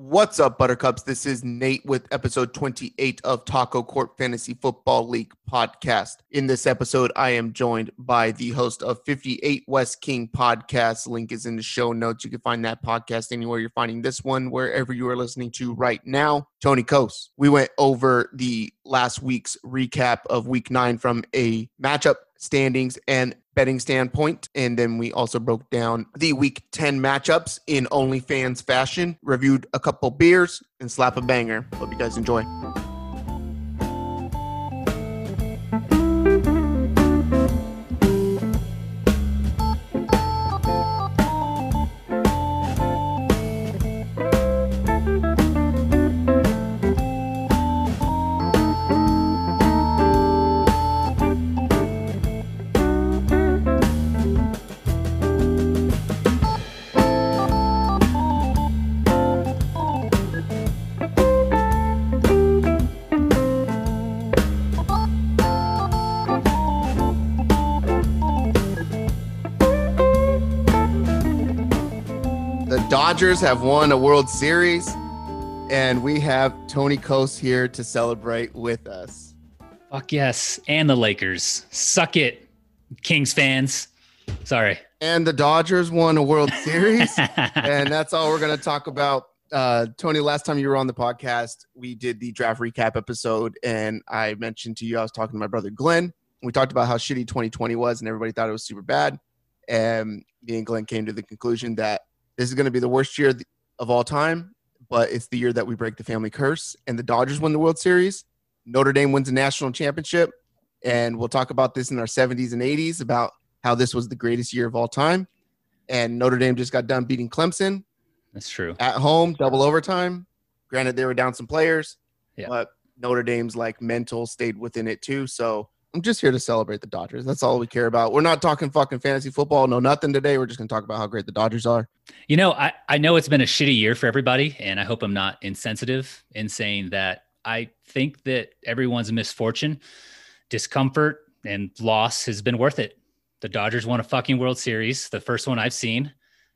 What's up, Buttercups? This is Nate with episode 28 of Taco Court Fantasy Football League podcast. In this episode, I am joined by the host of 58 West King podcast. Link is in the show notes. You can find that podcast anywhere you're finding this one, wherever you are listening to right now. Tony Kos. We went over the last week's recap of week nine from a matchup standings and betting standpoint. And then we also broke down the week 10 matchups in OnlyFans fashion, reviewed a couple beers, and slap a banger. Hope you guys enjoy. Have won a World Series, and we have Tony Kos here to celebrate with us. Fuck yes. And the Lakers. Suck it, Kings fans. Sorry. And the Dodgers won a World Series, and that's all we're going to talk about. Uh, Tony, last time you were on the podcast, we did the draft recap episode, and I mentioned to you I was talking to my brother Glenn. We talked about how shitty 2020 was, and everybody thought it was super bad. And me and Glenn came to the conclusion that this is going to be the worst year of all time, but it's the year that we break the family curse. And the Dodgers win the World Series. Notre Dame wins a national championship. And we'll talk about this in our 70s and 80s about how this was the greatest year of all time. And Notre Dame just got done beating Clemson That's true. at home, double overtime. Granted, they were down some players, Yeah. but Notre Dame's like mental stayed within it too. So I'm just here to celebrate the Dodgers. That's all we care about. We're not talking fucking fantasy football, no nothing today. We're just gonna talk about how great the Dodgers are. You know, I, I know it's been a shitty year for everybody, and I hope I'm not insensitive in saying that I think that everyone's misfortune, discomfort, and loss has been worth it. The Dodgers won a fucking World Series, the first one I've seen,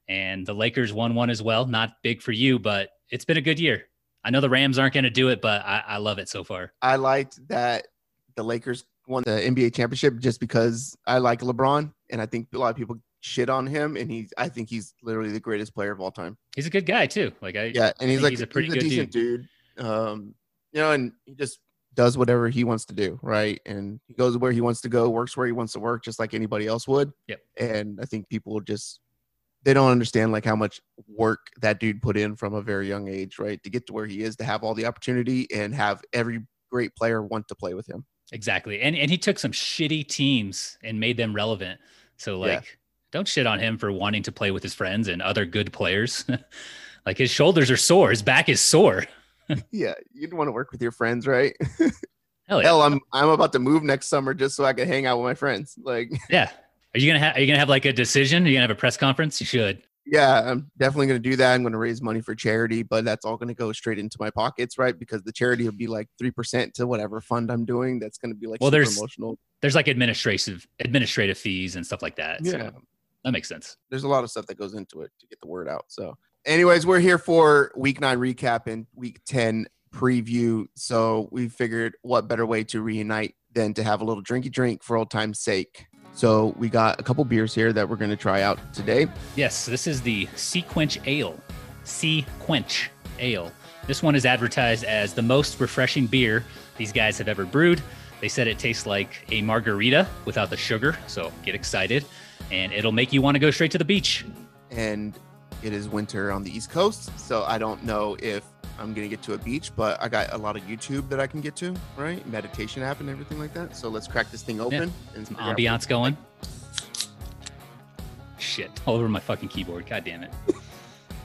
and the Lakers won one as well. Not big for you, but it's been a good year. I know the Rams aren't going to do it, but I, I love it so far. I liked that the Lakers won the NBA championship just because I like LeBron, and I think a lot of people shit on him, and he's I think he's literally the greatest player of all time. He's a good guy too. Like I, Yeah, and he's like he's a pretty good decent dude. Um, you know, and he just does whatever he wants to do, right? And he goes where he wants to go, works where he wants to work, just like anybody else would. Yep. And I think people just they don't understand like how much work that dude put in from a very young age, right? To get to where he is, to have all the opportunity and have every great player want to play with him. Exactly. And and he took some shitty teams and made them relevant. So like Yeah. don't shit on him for wanting to play with his friends and other good players. like his shoulders are sore, his back is sore. yeah, you'd want to work with your friends, right? Hell yeah. Hell, I'm I'm about to move next summer just so I can hang out with my friends. Like, yeah. Are you gonna have are you gonna have like a decision? Are you gonna have a press conference? You should. Yeah, I'm definitely going to do that. I'm going to raise money for charity, but that's all going to go straight into my pockets, right? Because the charity will be like three percent to whatever fund I'm doing. That's going to be like Well, there's- emotional. There's like administrative administrative fees and stuff like that. So Yeah. that makes sense. there's a lot of stuff that goes into it to get the word out. So, anyways, we're here for week nine recap and week 10 preview. So, we figured what better way to reunite than to have a little drinky drink for old time's sake. So, we got a couple beers here that we're going to try out today. Yes, this is the Sea Quench Ale. Sea Quench Ale. This one is advertised as the most refreshing beer these guys have ever brewed. They said it tastes like a margarita without the sugar, so get excited. And it'll make you want to go straight to the beach. And it is winter on the East Coast. So, I don't know if I'm going to get to a beach, but I got a lot of YouTube that I can get to, right? Meditation app and everything like that. So, let's crack this thing open and Some ambiance going. Shit, all over my fucking keyboard. God damn it.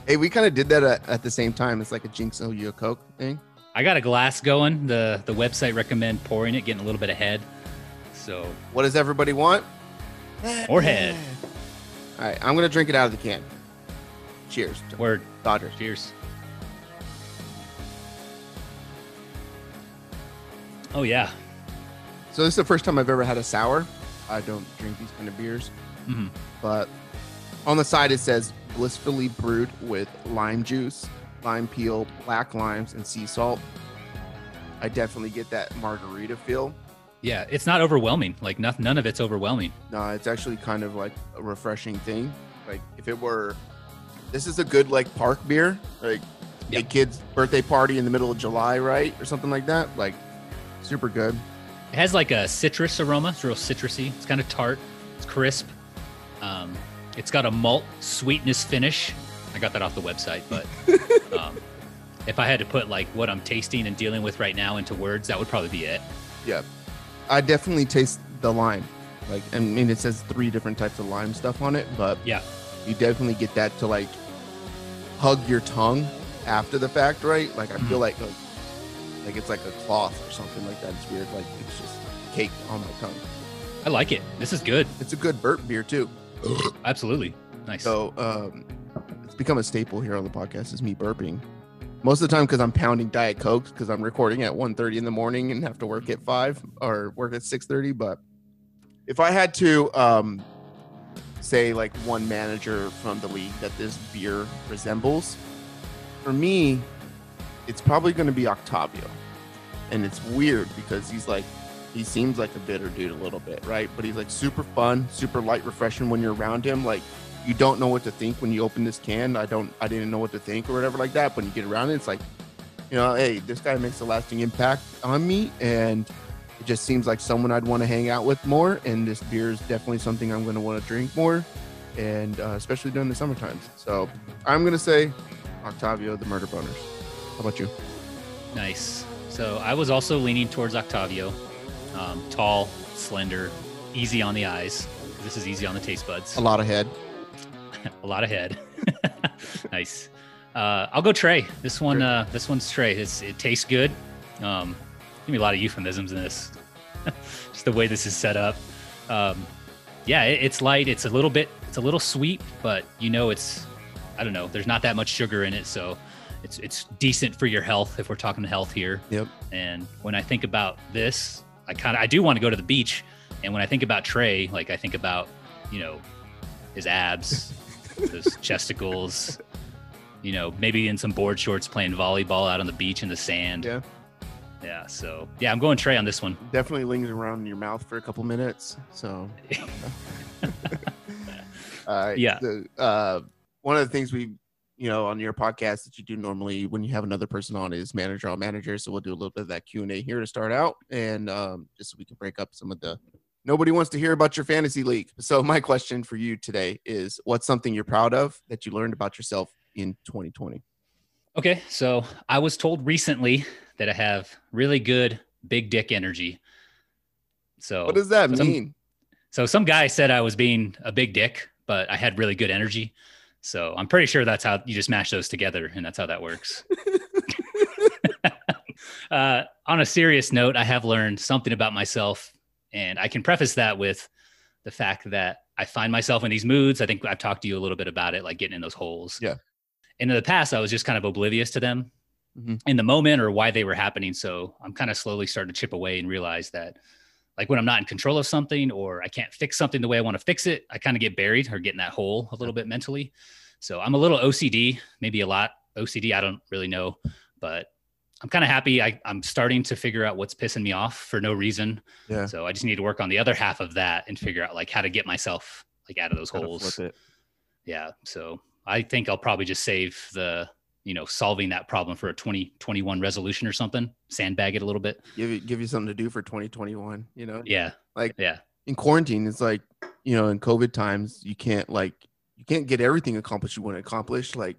Hey, we kind of did that at, at the same time. It's like a Jinx owe you a Coke thing. I got a glass going. The the website recommend pouring it, getting a little bit ahead. So What does everybody want? Or head. All right, I'm gonna drink it out of the can. Cheers, word. Dodgers. Cheers. Oh yeah. So this is the first time I've ever had a sour. I don't drink these kind of beers, Mhm. but on the side it says blissfully brewed with lime juice lime peel, black limes, and sea salt. I definitely get that margarita feel. Yeah, it's not overwhelming. Like none, none of it's overwhelming. No, it's actually kind of like a refreshing thing. Like if it were, this is a good like park beer, like a kid's birthday party in the middle of July, right, or something like that. Like super good. It has like a citrus aroma. It's real citrusy. It's kind of tart. It's crisp. Um, it's got a malt sweetness finish. I got that off the website, but um, if I had to put like what I'm tasting and dealing with right now into words, that would probably be it. Yeah, I definitely taste the lime. Like I mean, it says three different types of lime stuff on it, but Yeah. you definitely get that to like hug your tongue after the fact, right? Like I feel like like, like it's like a cloth or something like that. It's weird. Like it's just cake on my tongue. I like it. This is good. It's a good burp beer too. Absolutely. Nice. So um, it's become a staple here on the podcast is me burping. Most of the time because I'm pounding Diet Cokes because I'm recording at 1.30 in the morning and have to work at 5 or work at 6.30. But if I had to um, say like one manager from the league that this beer resembles, for me, it's probably going to be Octavio. And it's weird because he's like, he seems like a bitter dude a little bit, right? But he's like super fun, super light, refreshing when you're around him. Like you don't know what to think when you open this can. I don't, I didn't know what to think or whatever like that. But when you get around it, it's like, you know, hey, this guy makes a lasting impact on me, and it just seems like someone I'd want to hang out with more. And this beer is definitely something I'm going to want to drink more, and uh, especially during the summer times. So I'm going to say Octavio, the Murder Boners. How about you? Nice. So I was also leaning towards Octavio. Um, tall, slender, easy on the eyes. This is easy on the taste buds. A lot of head. a lot of head. nice. Uh, I'll go Trey. This one, uh, this one's Trey. It's, it tastes good. Um, give me a lot of euphemisms in this. Just the way this is set up. Um, yeah, it, it's light. It's a little bit. It's a little sweet, but you know, it's. I don't know. There's not that much sugar in it, so it's it's decent for your health if we're talking health here. Yep. And when I think about this, I kind of I do want to go to the beach. And when I think about Trey, like I think about, you know, his abs, his chesticles, you know, maybe in some board shorts playing volleyball out on the beach in the sand. Yeah. Yeah. So yeah, I'm going Trey on this one. Definitely lingers around in your mouth for a couple minutes. So. uh, Yeah. The, uh, one of the things we, you know, on your podcast that you do normally when you have another person on is manager on manager. So we'll do a little bit of that Q and A here to start out, and um, just so we can break up some of the. Nobody wants to hear about your fantasy league. So my question for you today is, what's something you're proud of that you learned about yourself in 2020? Okay. So I was told recently that I have really good big dick energy. So What does that some- mean? So some guy said I was being a big dick, but I had really good energy. So I'm pretty sure that's how you just mash those together, and that's how that works. uh, on a serious note, I have learned something about myself, and I can preface that with the fact that I find myself in these moods. I think I've talked to you a little bit about it, like getting in those holes. Yeah. And in the past, I was just kind of oblivious to them Mhm. in the moment or why they were happening. So I'm kind of slowly starting to chip away and realize that like when I'm not in control of something or I can't fix something the way I want to fix it, I kind of get buried or get in that hole a little bit mentally. So I'm a little OCD, maybe a lot OCD. I don't really know, but I'm kind of happy. I, I'm starting to figure out what's pissing me off for no reason. Yeah. So I just need to work on the other half of that and figure out like how to get myself like out of those holes. Yeah. So I think I'll probably just save the, you know, solving that problem for a 2021 resolution or something, sandbag it a little bit. Give you, give you something to do for 2021. You know. Yeah. Like- yeah. in quarantine it's like you know in covid times you can't like you can't get everything accomplished you want to accomplish like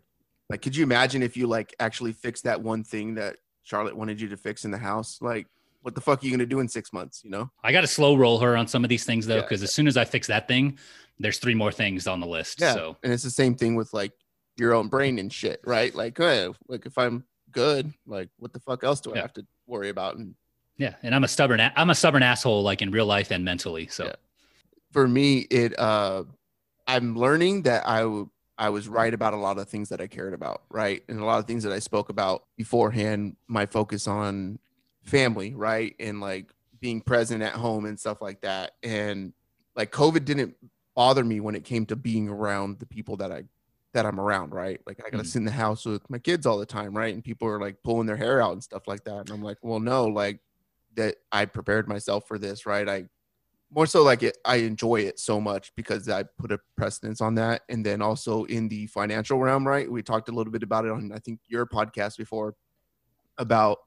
like could you imagine if you like actually fix that one thing that charlotte wanted you to fix in the house like what the fuck are you going to do in six months you know I got to slow roll her on some of these things though, Yeah. because as soon as I fix that thing, there's three more things on the list. Yeah. So and it's the same thing with like your own brain and shit right like hey, like if i'm good like what the fuck else do i Yeah. have to worry about and yeah, and I'm a stubborn, I'm a stubborn asshole, like in real life and mentally. So Yeah. for me it uh i'm learning that i w- i was right about a lot of things that i cared about right and a lot of things that i spoke about beforehand my focus on family right and like being present at home and stuff like that and like covid didn't bother me when it came to being around the people that i that I'm around, right? Like I gotta Mhm. sit in the house with my kids all the time, right? And people are like pulling their hair out and stuff like that. And I'm like, well, no, like that I prepared myself for this, right? I more so like it, I enjoy it so much because I put a precedence on that. And then also in the financial realm, right? We talked a little bit about it on I think your podcast before about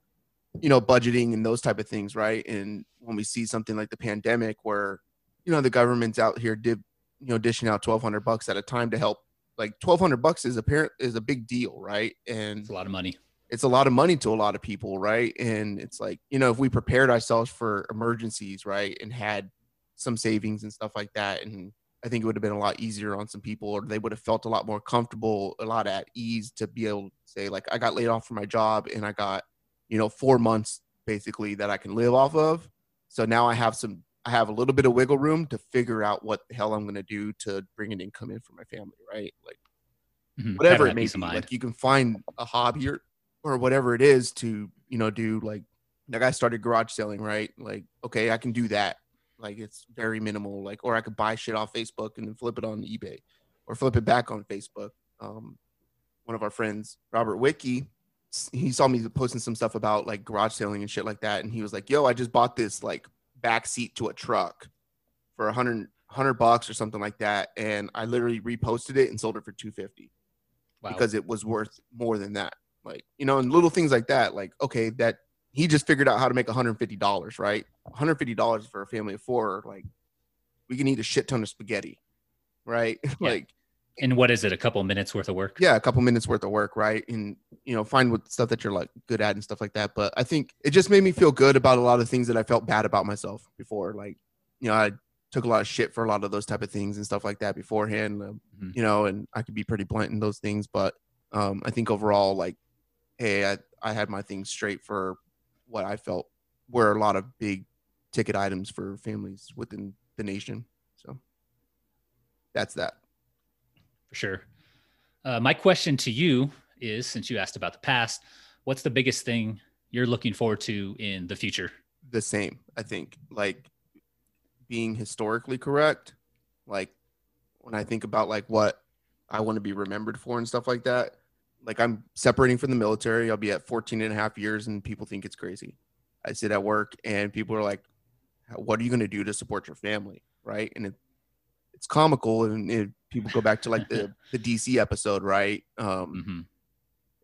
you know budgeting and those type of things, right? And when we see something like the pandemic where you know the government's out here did you know dishing out 1200 bucks at a time to help like 1200 bucks is a parent is a big deal right? And It's a lot of money. it's a lot of money to a lot of people right? And it's like you know if we prepared ourselves for emergencies right and had some savings and stuff like that and i think it would have been a lot easier on some people or they would have felt a lot more comfortable a lot at ease to be able to say like i got laid off from my job and i got you know four months basically that i can live off of. So now i have some i have a little bit of wiggle room to figure out what the hell i'm going to do to bring an income in for my family right like Mhm. whatever it may be. Like you can find a hobby or, or whatever it is to, you know, do like like I started garage selling, right? Like, okay, I can do that. Like it's very minimal. Like, or I could buy shit off Facebook and then flip it on eBay or flip it back on Facebook. Um, one of our friends, Robert Wiki, he saw me posting some stuff about like garage selling and shit like that. And he was like, yo, I just bought this like back seat to a truck for a hundred hundred bucks or something like that. And I literally reposted it and sold it for 250 Wow. because it was worth more than that. Like, you know, and little things like that. Like, okay, that he just figured out how to make $150, right? $150 for a family of four, like we can eat a shit ton of spaghetti, right? Yeah. like, and what is it? A couple minutes worth of work? yeah, a couple minutes worth of work, right? And you know, find what stuff that you're like good at and stuff like that. But I think it just made me feel good about a lot of things that I felt bad about myself before. Like, you know, I took a lot of shit for a lot of those type of things and stuff like that beforehand. Um, Mhm. You know, and I could be pretty blunt in those things, but um, I think overall, like, hey, I, I had my things straight for what I felt were a lot of big ticket items for families within the nation. So that's that. For sure. Uh, my question to you is since you asked about the past, what's the biggest thing you're looking forward to in the future? the same. I think like being historically correct. Like when I think about like what I want to be remembered for and stuff like that. Like I'm separating from the military. I'll be at 14 and a half years and people think it's crazy. I sit at work and people are like, what are you going to do to support your family? Right. And it, it's comical. And it, people go back to like the, the DC episode, right? Um, hmm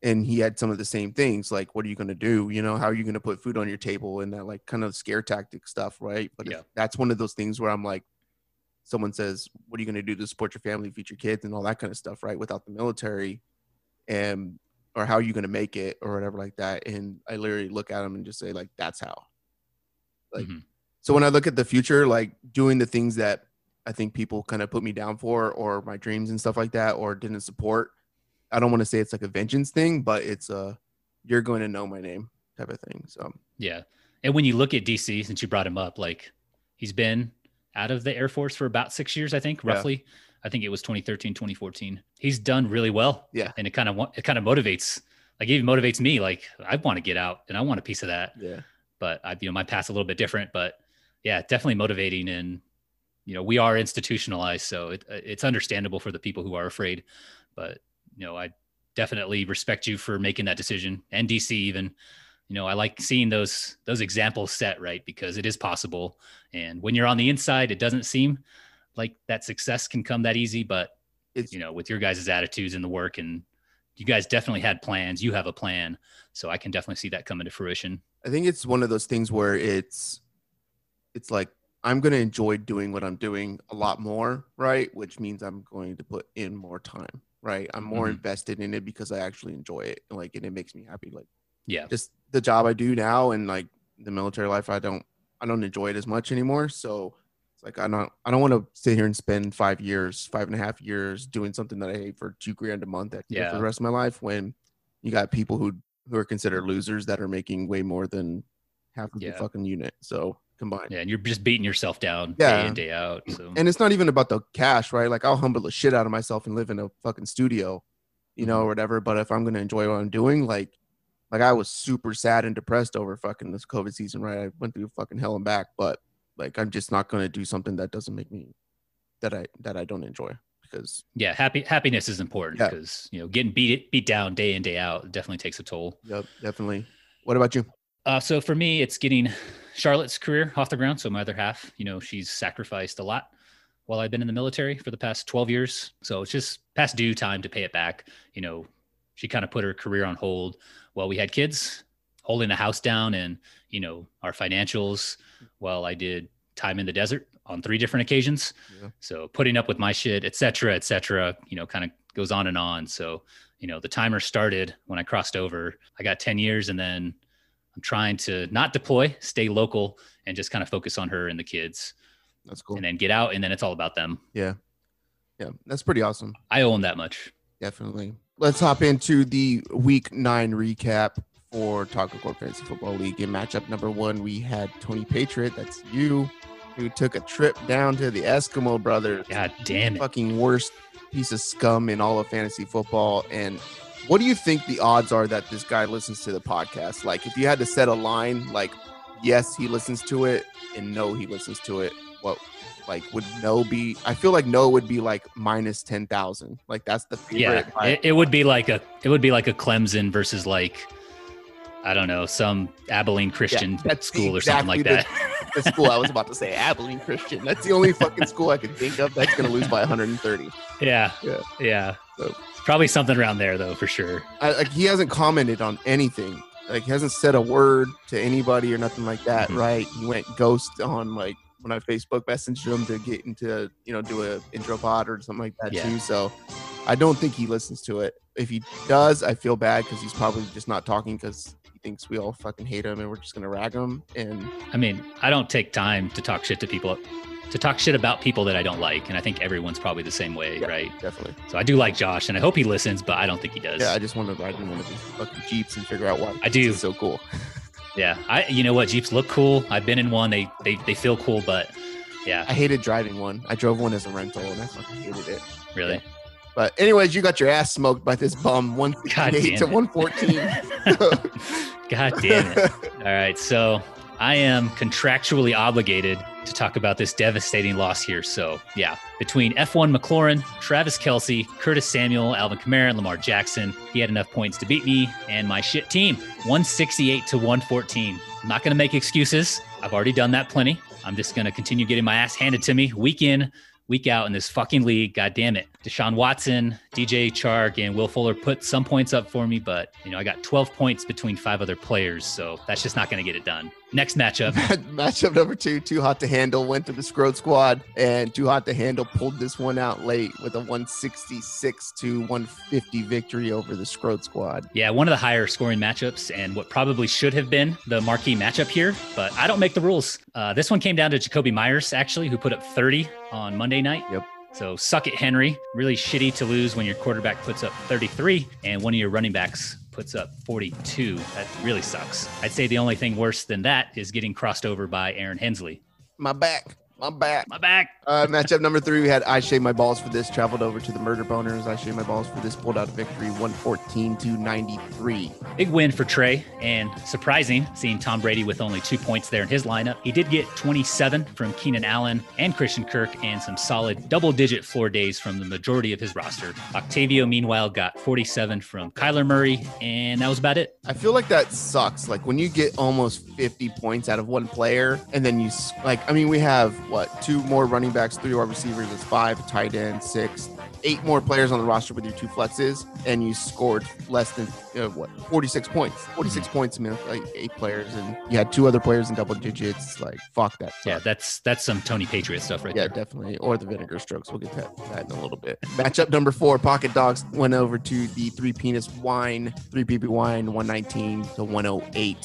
and he had some of the same things like what are you going to do you know how are you going to put food on your table and that like kind of scare tactic stuff right but Yeah. that's one of those things where i'm like someone says what are you going to do to support your family feed your kids and all that kind of stuff right without the military and or how are you going to make it or whatever like that and i literally look at them and just say like that's how like Mhm. so when i look at the future like doing the things that i think people kind of put me down for or my dreams and stuff like that or didn't support i don't want to say it's like a vengeance thing but it's a you're going to know my name type of thing so Yeah. And when you look at DC, since you brought him up, like he's been out of the Air Force for about six years, I think, Yeah. roughly. I think it was 2013, 2014. He's done really well. Yeah. And it kind of it kind of motivates, like it even motivates me. Like I want to get out and I want a piece of that. yeah But I, you know, my path's a little bit different. But yeah, definitely motivating. And you know, we are institutionalized, so it, it's understandable for the people who are afraid. But you know, I definitely respect you for making that decision, and DC even. You know i like seeing those those examples set right? Because it is possible. And when you're on the inside it doesn't seem like that success can come that easy but it's you know with your guys' attitudes and the work and you guys definitely had plans you have a plan so i can definitely see that coming to fruition. I think it's one of those things where it's it's like i'm going to enjoy doing what i'm doing a lot more right which means i'm going to put in more time right i'm more Mhm. invested in it because i actually enjoy it like and it makes me happy like yeah just the job I do now and like the military life, I don't I don't enjoy it as much anymore. So it's like I don't I don't want to sit here and spend five years, five and a half years doing something that I hate for two grand a month at, for the rest of my life when you got people who who are considered losers that are making way more than half of Yeah. the fucking unit. So combined. yeah and you're just beating yourself down Yeah. day in day out so And it's not even about the cash, right? Like I'll humble the shit out of myself and live in a fucking studio, you know, Mhm. or whatever. But if I'm gonna enjoy what I'm doing, like like I was super sad and depressed over fucking this COVID season, right? I went through fucking hell and back, but like I'm just not gonna do something that doesn't make me that I that I don't enjoy because Yeah, happy happiness is important Yeah. because you know getting beat beat down day in day out definitely takes a toll. yep, definitely. What about you? Uh, so for me, it's getting Charlotte's career off the ground. So my other half, you know, she's sacrificed a lot while I've been in the military for the past 12 years. So it's just past due time to pay it back. You know, she kind of put her career on hold while we had kids, holding the house down and, you know, our financials while I did time in the desert on three different occasions. Yeah. So putting up with my shit, et cetera, et cetera, you know, kind of goes on and on. So, you know, the timer started when I crossed over. I got 10 years and then I'm trying to not deploy, stay local, and just kind of focus on her and the kids, That's cool. and then get out, and then it's all about them. Yeah, yeah, that's pretty awesome. I owe them that much. Definitely. Let's hop into the week nine recap for Taco Corp Fantasy Football League. In matchup number one, we had Tony Patriot. That's you, who took a trip down to the Eskimo Brothers. God damn it! Fucking worst piece of scum in all of fantasy football. And what do you think the odds are that this guy listens to the podcast? Like, if you had to set a line, like, yes, he listens to it, and no, he listens to it, what? Like would no be? I feel like no would be like minus ten thousand. Like that's the favorite. by- it, it would be like a it would be like a Clemson versus like I don't know some Abilene Christian that's school or something like exactly that. the school I was about to say, Abilene Christian. That's the only fucking school I could think of that's gonna lose by 130. yeah, Yeah. yeah. So- Probably something around there though, for sure. I, like he hasn't commented on anything. Like he hasn't said a word to anybody or nothing like that, Mhm. right? He went ghost on like when I Facebook messaged him to get into you know do a intro pod or something like that Yeah. too. So I don't think he listens to it. If he does, I feel bad because he's probably just not talking because he thinks we all fucking hate him and we're just gonna rag him. And I mean, I don't take time to talk shit to people, to talk shit about people that I don't like, and I think everyone's probably the same way, Yeah. right? definitely, So I do like Josh, and I hope he listens, but I don't think he does. yeah, I just want to ride in one of these fucking jeeps and figure out why. I do. It's so cool. Yeah, I you know what Jeeps look cool. I've been in one. They they they feel cool, but yeah, I hated driving one. I drove one as a rental and I fucking hated it. really. But anyways, you got your ass smoked by this bum, God 168 to 114. God damn it. All right, so I am contractually obligated to talk about this devastating loss here. So yeah, between F1 McLaurin, Travis Kelce, Curtis Samuel, Alvin Kamara, and Lamar Jackson, he had enough points to beat me and my shit team, 168 to 114. I'm not going to make excuses. I've already done that plenty. I'm just going to continue getting my ass handed to me week in, week out in this fucking league. God damn it. Deshaun Watson, DJ Chark, and Will Fuller put some points up for me, but you know, I got 12 points between five other players, so that's just not going to get it done. Next matchup. Matchup number two, Too Hot to Handle went to the Scrode Squad, and Too Hot to Handle pulled this one out late with a 166 to 150 victory over the Scrode Squad. Yeah, one of the higher scoring matchups and what probably should have been the marquee matchup here, but I don't make the rules. Uh, this one came down to Jakobi Meyers, actually, who put up 30 on Monday night. Yep. So suck it, Henry. Really shitty to lose when your quarterback puts up 33 and one of your running backs puts up 42. That really sucks. I'd say the only thing worse than that is getting crossed over by Aaron Hensley. My back, my back. My back. Uh, matchup number three, we had I Shave My Balls for this, traveled over to the Murder Boners. I Shave My Balls for this, pulled out a victory 114 to 93. Big win for Trey, and surprising seeing Tom Brady with only two points there in his lineup. He did get 27 from Keenan Allen and Christian Kirk, and some solid double digit floor days from the majority of his roster. Octavio, meanwhile, got 47 from Kyler Murray, and that was about it. I feel like that sucks. Like when you get almost 50 points out of one player, and then you s- like, I mean, we have what two more running backs, three wide receivers, that's five, tight end, six, eight more players on the roster with your two flexes, and you scored less than uh, what 46 points. 46 points, I mean, like eight players, and you had two other players in double digits. Like, fuck that. Yeah, that's that's some Tony Patriot stuff right Yeah, there. definitely. Or the vinegar strokes. We'll get that, that in a little bit. Matchup number four, Pocket Dogs went over to the three penis wine, three PB wine, 119 to 108.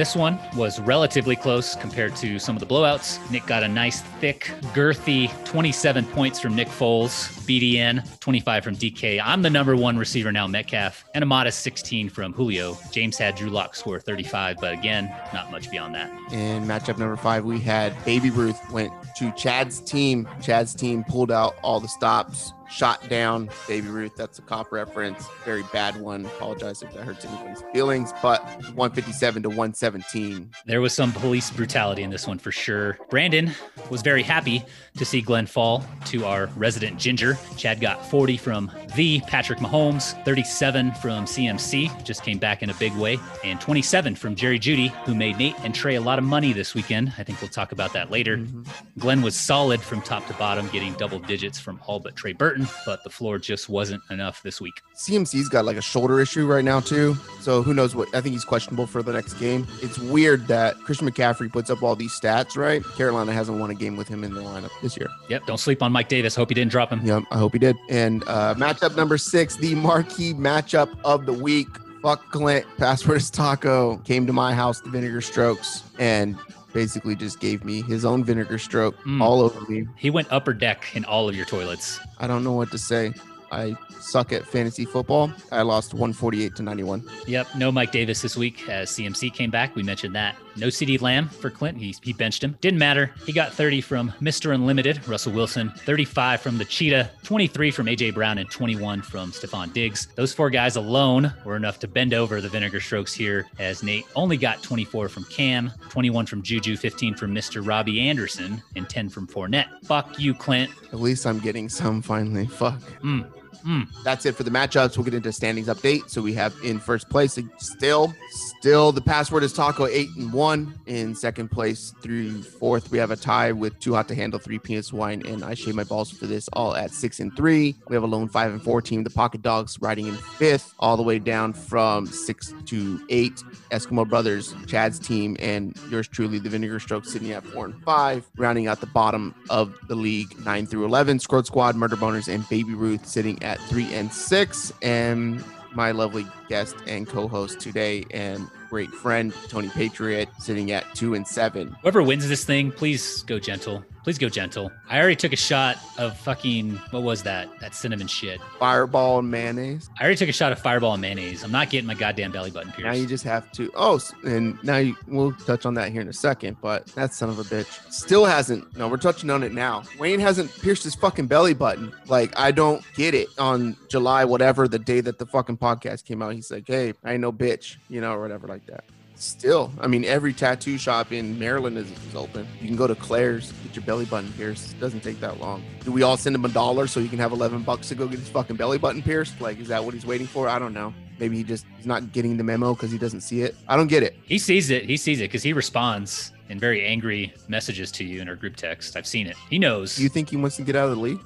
This one was relatively close compared to some of the blowouts. Nick got a nice, thick, girthy 27 points from Nick Foles, BDN, 25 from DK. I'm the number one receiver now, Metcalf, and a modest 16 from Julio. James had Drew Lock score 35, but again, not much beyond that. In matchup number five, we had Baby Ruth went to Chad's team. Chad's team pulled out all the stops. Shot down Baby Ruth. That's a cop reference. Very bad one. Apologize if that hurts anybody's feelings, but 157 to 117. There was some police brutality in this one for sure. Brandon was very happy to see Glenn fall to our resident Ginger. Chad got 40 from the Patrick Mahomes, 37 from CMC, just came back in a big way, and 27 from Jerry Jeudy, who made Nate and Trey a lot of money this weekend. I think we'll talk about that later. Mhm. Glenn was solid from top to bottom, getting double digits from all but Trey Burton, but the floor just wasn't enough this week. CMC's got like a shoulder issue right now too. So who knows what? I think he's questionable for the next game. It's weird that Christian McCaffrey puts up all these stats, right? Carolina hasn't won a game with him in the lineup this year. Yep, don't sleep on Mike Davis. Hope you didn't drop him. Yep, I hope he did. And uh, matchup number six, the marquee matchup of the week. Fuck Clint, password is taco. Came to my house, the vinegar strokes, and basically just gave me his own vinegar stroke Mm. all over me. He went upper deck in all of your toilets. I don't know what to say. I suck at fantasy football. I lost 148 to 91. Yep, no Mike Davis this week as CMC came back. We mentioned that. No CeeDee Lamb for Clint. He, he benched him. Didn't matter. He got 30 from Mr. Unlimited, Russell Wilson, 35 from the Cheetah, 23 from AJ Brown, and 21 from Stefon Diggs. Those four guys alone were enough to bend over the vinegar strokes here as Nate only got 24 from Cam, 21 from Juju, 15 from Mr. Robbie Anderson, and 10 from Fournette. Fuck you, Clint. At least I'm getting some finally. Fuck. Mm, mm. That's it for the matchups. We'll get into standings update. So we have in first place still, still the password is taco eight and one. In second place through fourth, we have a tie with too hot to handle three penis wine and I shave my balls for this all at six and three. We have a lone five and four team, the pocket dogs riding in fifth, all the way down from six to eight. Eskimo Brothers, Chad's team, and yours truly, the Vinegar Stroke, sitting at four and five, rounding out the bottom of the league, nine through 11. Scroll Squad, Murder Boners, and Baby Ruth sitting at three and six. And my lovely guest and co host today, and great friend, Tony Patriot, sitting at two and seven. Whoever wins this thing, please go gentle. Please go gentle. I already took a shot of fucking what was that? That cinnamon shit. Fireball and mayonnaise. I already took a shot of fireball and mayonnaise. I'm not getting my goddamn belly button pierced. Now you just have to. Oh, and now you, we'll touch on that here in a second. But that son of a bitch still hasn't. No, we're touching on it now. Wayne hasn't pierced his fucking belly button. Like I don't get it. On July whatever the day that the fucking podcast came out, he's like, "Hey, I ain't no bitch," you know, or whatever like that. Still, I mean, every tattoo shop in Maryland is, is open. You can go to Claire's, get your belly button pierced. It doesn't take that long. Do we all send him a dollar so he can have 11 bucks to go get his fucking belly button pierced? Like, is that what he's waiting for? I don't know. Maybe he just he's not getting the memo because he doesn't see it. I don't get it. He sees it. He sees it because he responds in very angry messages to you in our group text. I've seen it. He knows. Do you think he wants to get out of the league?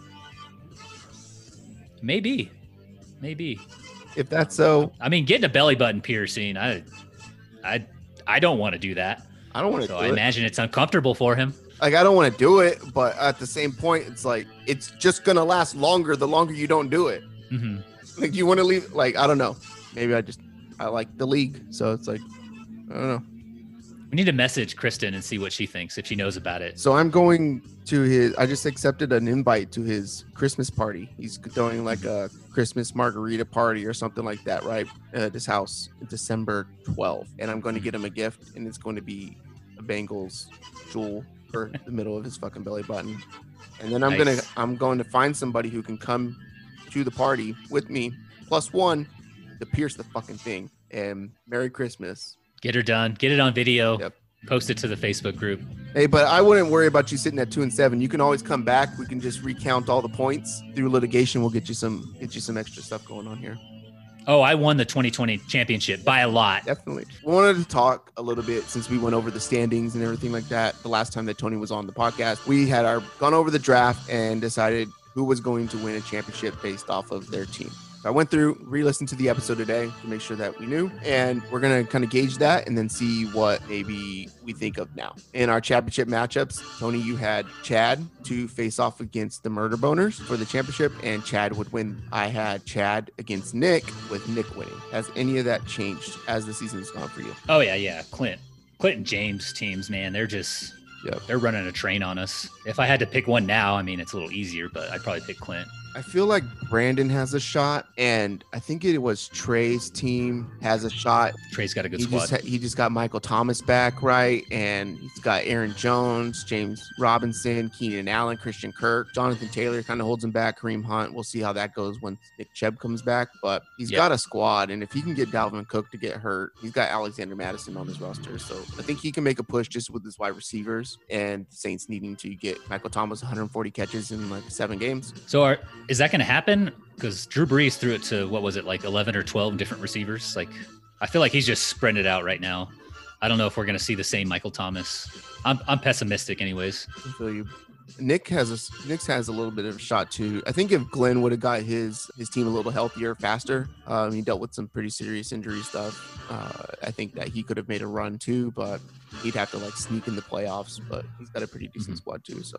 Maybe. Maybe. If that's so, I mean, getting a belly button piercing, I I I don't want to do that. I don't want to So I it. imagine it's uncomfortable for him. Like I don't want to do it, but at the same point, it's like it's just gonna last longer the longer you don't do it. hmm Like you want to leave. Like I don't know. Maybe I just I like the league, so it's like I don't know. We need to message Kristen and see what she thinks if she knows about it. So I'm going to his. I just accepted an invite to his Christmas party. He's doing like a Christmas margarita party or something like that, right? At his house, December 12th, and I'm going to get him a gift, and it's going to be a Bengals jewel for the middle of his fucking belly button. And then I'm gonna I'm going to find somebody who can come to the party with me, plus one, to pierce the fucking thing. And Merry Christmas. Get her done. Get it on video. Yep. Post it to the Facebook group. Hey, but I wouldn't worry about you sitting at two and seven. You can always come back. We can just recount all the points through litigation. We'll get you some get you some extra stuff going on here. Oh, I won the 2020 championship by a lot. Definitely. We wanted to talk a little bit since we went over the standings and everything like that. The last time that Tony was on the podcast, we had our gone over the draft and decided who was going to win a championship based off of their team. So I went through, re-listened to the episode today to make sure that we knew, and we're gonna kind of gauge that and then see what maybe we think of now. In our championship matchups, Tony, you had Chad to face off against the Murder Boners for the championship, and Chad would win. I had Chad against Nick with Nick winning. Has any of that changed as the season's gone for you? Oh yeah, yeah. Clint, Clint and James teams, man, they're just Yep. they're running a train on us. If I had to pick one now, I mean it's a little easier, but I'd probably pick Clint. I feel like Brandon has a shot, and I think it was Trey's team has a shot. Trey's got a good He squad. just ha- he just got Michael Thomas back, right? And he's got Aaron Jones, James Robinson, Keenan Allen, Christian Kirk, Jonathan Taylor kind of holds him back. Kareem Hunt. We'll see how that goes when Nick Chubb comes back, but he's Yeah. got a squad, and if he can get Dalvin Cook to get hurt, he's got Alexander Mattison on his roster, so I think he can make a push just with his wide receivers and Saints needing to get Michael Thomas 140 catches in like seven games. So are, is that going to happen? Because Drew Brees threw it to what was it like eleven or twelve different receivers? Like, I feel like he's just spreading it out right now. I don't know if we're going to see the same Michael Thomas. I'm I'm pessimistic, anyways. Nick has a Nick's has a little bit of a shot too. I think if Glenn would have got his his team a little healthier faster, um, he dealt with some pretty serious injury stuff. Uh, I think that he could have made a run too, but he'd have to like sneak in the playoffs. But he's got a pretty decent Mhm. squad too. So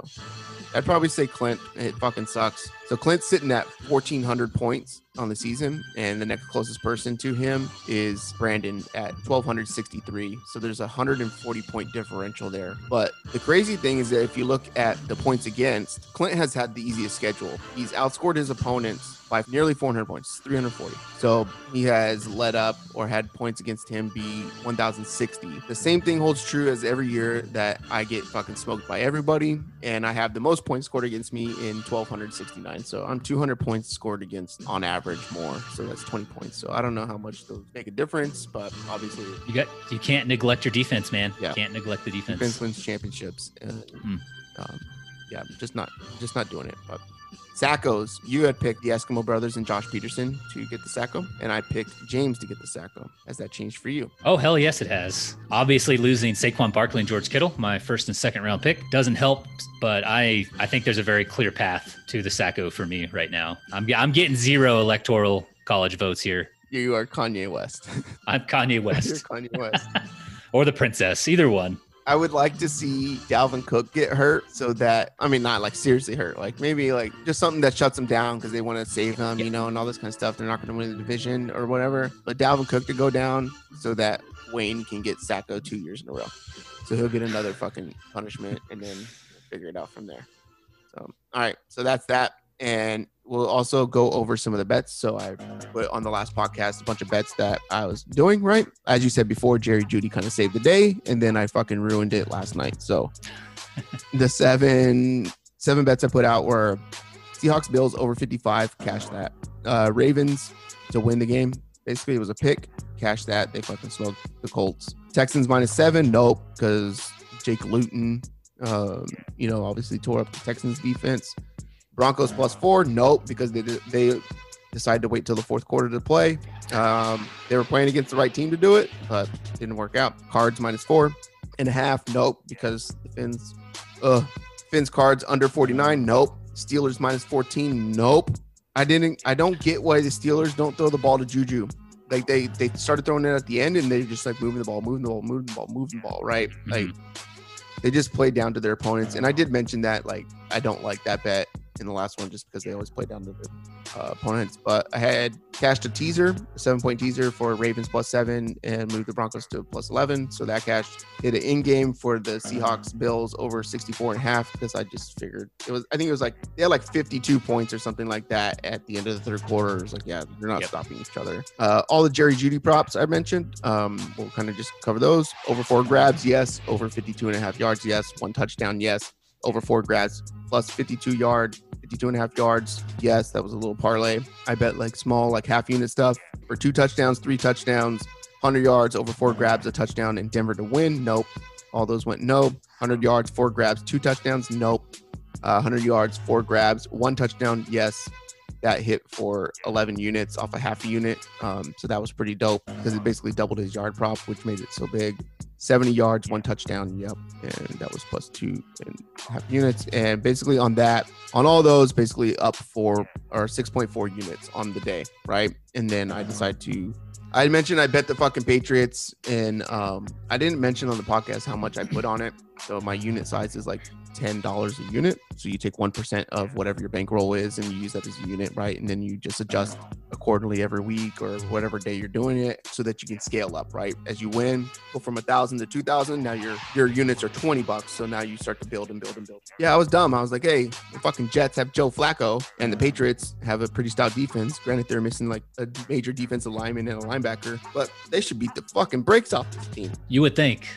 I'd probably say Clint. It fucking sucks. So Clint's sitting at 1,400 points on the season, and the next closest person to him is Brandon at 1,263. So there's a 140 point differential there. But the crazy thing is that if you look at the points against, Clint has had the easiest schedule. He's outscored his opponents by nearly 400 points, 340. So he has led up or had points against him be 1,060. The same thing holds true as every year that I get fucking smoked by everybody, and I have the most points scored against me in 1,269. So I'm 200 points scored against on average more. So that's 20 points. So I don't know how much those make a difference, but obviously You got you can't neglect your defense, man. Yeah. You can't neglect the defense. defense wins championships. And, Hmm. um, yeah, just not just not doing it. But Sackos, you had picked the Eskimo brothers and Josh Peterson to get the Sacko, and I picked James to get the Sacko. Has that changed for you? Oh hell yes, it has. Obviously, losing Saquon Barkley and George Kittle, my first and second round pick, doesn't help. But I I think there's a very clear path to the Sacko for me right now. I'm I'm getting zero electoral college votes here. You are Kanye West. I'm Kanye You're West Kanye West. or the Princess, either one. I would like to see Dalvin Cook get hurt so that I mean not like seriously hurt, like maybe like just something that shuts him down because they want to save him, you know, and all this kind of stuff. They're not going to win the division or whatever. But Dalvin Cook to go down so that Wayne can get Sacko two years in a row. So he'll get another fucking punishment and then figure it out from there. So all right, so that's that. And we'll also go over some of the bets. So I put on the last podcast a bunch of bets that I was doing, right? As you said before, Jerry Jeudy kind of saved the day, and then I fucking ruined it last night. So the seven seven bets I put out were Seahawks Bills over 55, cash that. Uh Ravens to win the game. Basically, it was a pick, cash that. They fucking smoked the Colts. Texans minus seven, nope, because Jake Luton, um, you know, obviously tore up the Texans defense. Broncos plus four, nope, because they they decided to wait till the fourth quarter to play. Um, they were playing against the right team to do it, but didn't work out. Cards minus four and a half, nope, because the Fins, uh, Fins cards under 49, nope. Steelers minus 14, nope. I didn't, I don't get why the Steelers don't throw the ball to Juju. Like they they started throwing it at the end and they're just like moving the ball, moving the ball, moving the ball, moving the ball, right? Like they just play down to their opponents. And I did mention that like I don't like that bet in the last one just because they always play down to their uh, opponents. But I had cashed a teaser, a seven point teaser for Ravens plus seven and moved the Broncos to plus 11. So that cash hit an in game for the Seahawks Bills over 64 and a half because I just figured it was, I think it was like, they had like 52 points or something like that at the end of the third quarter. It was like, yeah, they're not Yep. stopping each other. Uh, all the Jerry Jeudy props I mentioned, um, we'll kind of just cover those. Over four grabs, yes. Over 52 and a half yards, yes. One touchdown, yes. Over four grabs, plus 52 yard, 52 and a half yards. Yes, that was a little parlay. I bet like small, like half unit stuff for two touchdowns, three touchdowns, 100 yards, over four grabs, a touchdown, and Denver to win. Nope. All those went no. 100 yards, four grabs, two touchdowns. Nope. Uh, 100 yards, four grabs, one touchdown. Yes. That hit for 11 units off a half unit. Um, so that was pretty dope because it basically doubled his yard prop, which made it so big. 70 yards, one touchdown. Yep. And that was plus two and a half units. And basically on that, on all those, basically up four or 6.4 units on the day. Right. And then I decided to, I mentioned I bet the fucking Patriots and um, I didn't mention on the podcast how much I put on it. So my unit size is like ten dollars a unit. So you take one percent of whatever your bankroll is, and you use that as a unit, right? And then you just adjust accordingly every week or whatever day you're doing it, so that you can scale up, right? As you win, go from a thousand to two thousand. Now your your units are twenty bucks, so now you start to build and build and build. Yeah, I was dumb. I was like, hey, the fucking Jets have Joe Flacco, and the Patriots have a pretty stout defense. Granted, they're missing like a major defensive lineman and a linebacker, but they should beat the fucking brakes off this team You would think.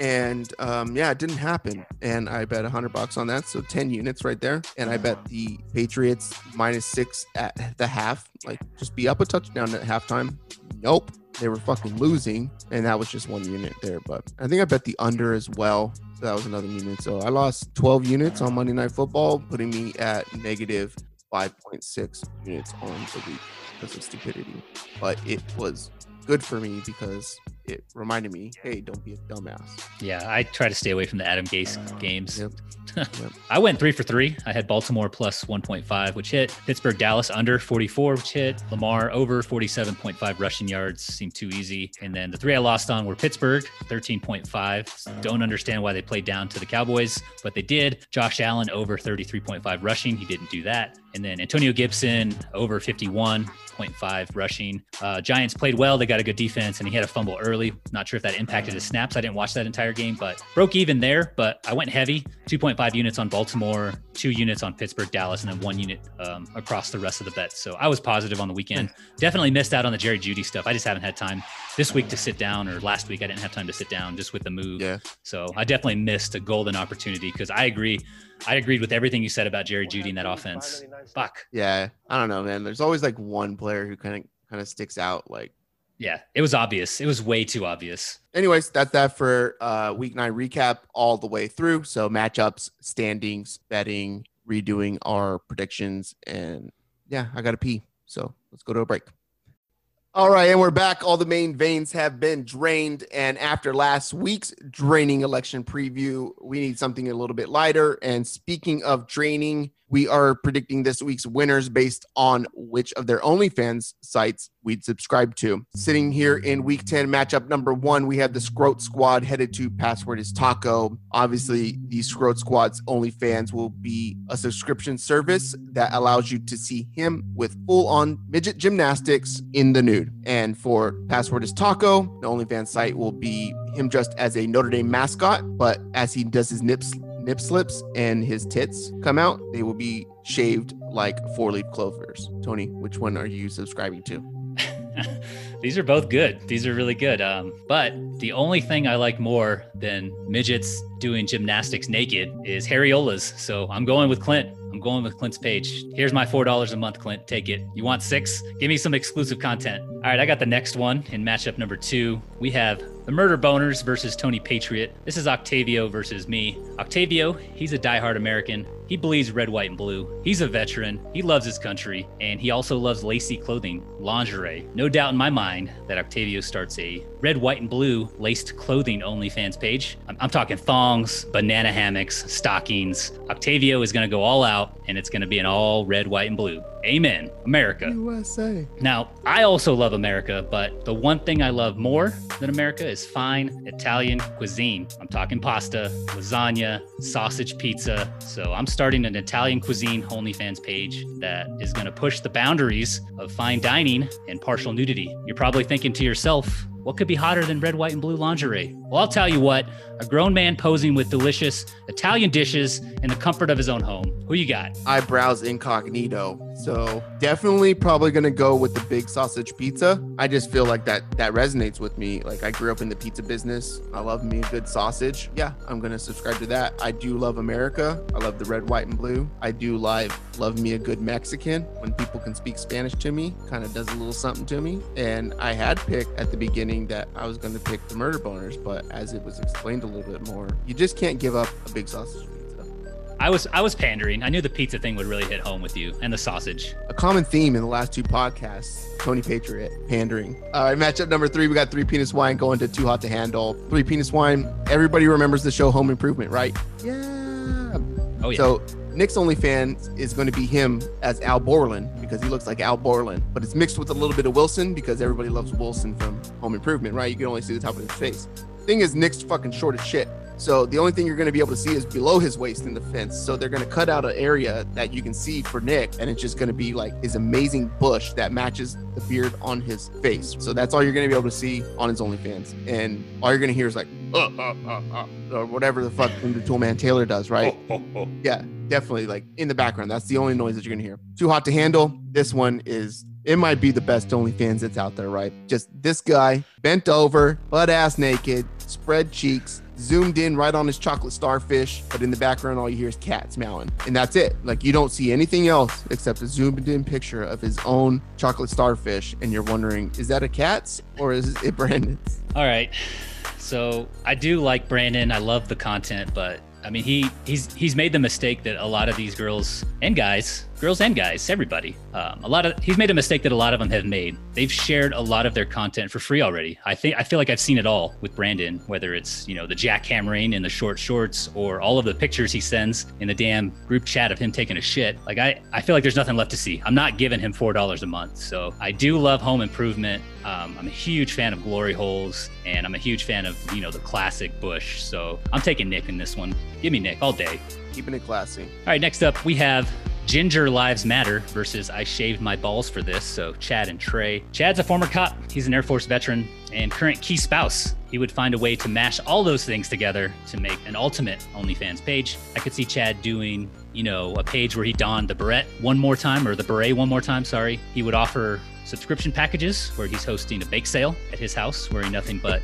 And um, yeah, it didn't happen. And I bet 100 bucks on that, so 10 units right there. And I bet the Patriots minus six at the half, like just be up a touchdown at halftime. Nope, they were fucking losing, and that was just one unit there. But I think I bet the under as well. So that was another unit. So I lost 12 units on Monday Night Football, putting me at negative 5.6 units on the week because of stupidity. But it was good for me because it reminded me, hey, don't be a dumbass. Yeah, I try to stay away from the Adam Gase games. Yep. Yep. I went three for three. I had Baltimore plus 1.5, which hit. Pittsburgh, Dallas under 44, which hit. Lamar over 47.5 rushing yards seemed too easy. And then the three I lost on were Pittsburgh 13.5. Don't understand why they played down to the Cowboys, but they did. Josh Allen over 33.5 rushing. He didn't do that. And then Antonio Gibson over 51.5 rushing. Uh, Giants played well. They got a good defense, and he had a fumble early. Not sure if that impacted his snaps. I didn't watch that entire game, but broke even there. But I went heavy 2.5 units on Baltimore, two units on Pittsburgh, Dallas, and then one unit um, across the rest of the bets. So I was positive on the weekend. Definitely missed out on the Jerry Jeudy stuff. I just haven't had time this week to sit down, or last week I didn't have time to sit down just with the move. Yeah. So I definitely missed a golden opportunity because I agree. I agreed with everything you said about Jerry Jeudy in that offense. Fuck. Yeah. I don't know, man. There's always like one player who kind of kind of sticks out. Like, Yeah, it was obvious. It was way too obvious. anyways, that's that for uh week nine recap all the way through. So matchups, standings, betting, redoing our predictions, and yeah, I gotta pee. So let's go to a break. All right, and we're back. All the main veins have been drained. And after last week's draining election preview, we need something a little bit lighter. And speaking of draining, we are predicting this week's winners based on which of their OnlyFans sites we'd subscribe to. Sitting here in week 10, matchup number one, we have the Scrote Squad headed to Password is Taco. Obviously, the Scrote Squad's OnlyFans will be a subscription service that allows you to see him with full on midget gymnastics in the nude. And for Password is Taco, the OnlyFans site will be him dressed as a Notre Dame mascot, but as he does his nips nip slips and his tits come out, they will be shaved like four leaf clovers. Tony, which one are you subscribing to? These are both good. These are really good. Um, but the only thing I like more than midgets doing gymnastics naked is Harriolas. So I'm going with Clint. I'm going with Clint's page. Here's my $4 a month, Clint. Take it. You want six? Give me some exclusive content. All right, I got the next one in matchup number two. We have the Murder Boners versus Tony Patriot. This is Octavio versus me. Octavio, he's a diehard American. He believes red, white, and blue. He's a veteran. He loves his country, and he also loves lacy clothing, lingerie. No doubt in my mind that Octavio starts a red, white, and blue laced clothing OnlyFans page. I'm, I'm talking thongs, banana hammocks, stockings. Octavio is going to go all out, and it's going to be an all red, white, and blue. Amen. America. USA. Now, I also love America, but the one thing I love more than America is fine Italian cuisine. I'm talking pasta, lasagna, sausage pizza. So I'm starting an Italian cuisine OnlyFans page that is going to push the boundaries of fine dining and partial nudity. You're probably thinking to yourself, what could be hotter than red, white, and blue lingerie? Well, I'll tell you what a grown man posing with delicious Italian dishes in the comfort of his own home. Who you got? Eyebrows incognito. So definitely probably gonna go with the big sausage pizza. I just feel like that that resonates with me. Like I grew up in the pizza business. I love me a good sausage. Yeah, I'm gonna subscribe to that. I do love America. I love the red, white, and blue. I do live love me a good Mexican. When people can speak Spanish to me, kind of does a little something to me. And I had picked at the beginning that I was gonna pick the murder boners, but as it was explained a little bit more, you just can't give up a big sausage pizza. I was I was pandering. I knew the pizza thing would really hit home with you and the sausage. a common theme in the last two podcasts Tony Patriot pandering. All right, matchup number three, we got three penis wine going to too hot to handle. Three penis wine. Everybody remembers the show Home Improvement, right? Yeah. Oh yeah. So Nick's only fan is going to be him as Al Borland because he looks like Al Borland, but it's mixed with a little bit of Wilson because everybody loves Wilson from Home Improvement, right? You can only see the top of his face. Thing is, Nick's fucking short as shit. So the only thing you're going to be able to see is below his waist in the fence. So they're going to cut out an area that you can see for Nick, and it's just going to be like his amazing bush that matches the beard on his face. So that's all you're going to be able to see on his OnlyFans, and all you're going to hear is like uh, uh, uh, uh, or whatever the fuck the Toolman Taylor does, right? Yeah, definitely like in the background. That's the only noise that you're going to hear. Too hot to handle. This one is it might be the best OnlyFans that's out there, right? Just this guy bent over, butt ass naked, spread cheeks, zoomed in right on his chocolate starfish, but in the background, all you hear is cats meowing. And that's it. Like you don't see anything else except a zoomed in picture of his own chocolate starfish. And you're wondering, is that a cat's or is it Brandon's? All right. So I do like Brandon. I love the content, but I mean, he he's he's made the mistake that a lot of these girls and guys girls and guys, everybody. Um, a lot of he's made a mistake that a lot of them have made. They've shared a lot of their content for free already. I think I feel like I've seen it all with Brandon, whether it's you know the jackhammering in the short shorts or all of the pictures he sends in the damn group chat of him taking a shit. Like I I feel like there's nothing left to see. I'm not giving him four dollars a month. So I do love home improvement. Um, I'm a huge fan of glory holes, and I'm a huge fan of you know the classic bush. So I'm taking Nick in this one. Give me Nick all day. Keeping it classy. All right, next up we have Ginger Lives Matter versus I Shaved My Balls for This. So, Chad and Trey. Chad's a former cop, he's an Air Force veteran and current key spouse. He would find a way to mash all those things together to make an ultimate OnlyFans page. I could see Chad doing, you know, a page where he donned the beret one more time or the beret one more time, sorry. He would offer subscription packages where he's hosting a bake sale at his house wearing nothing but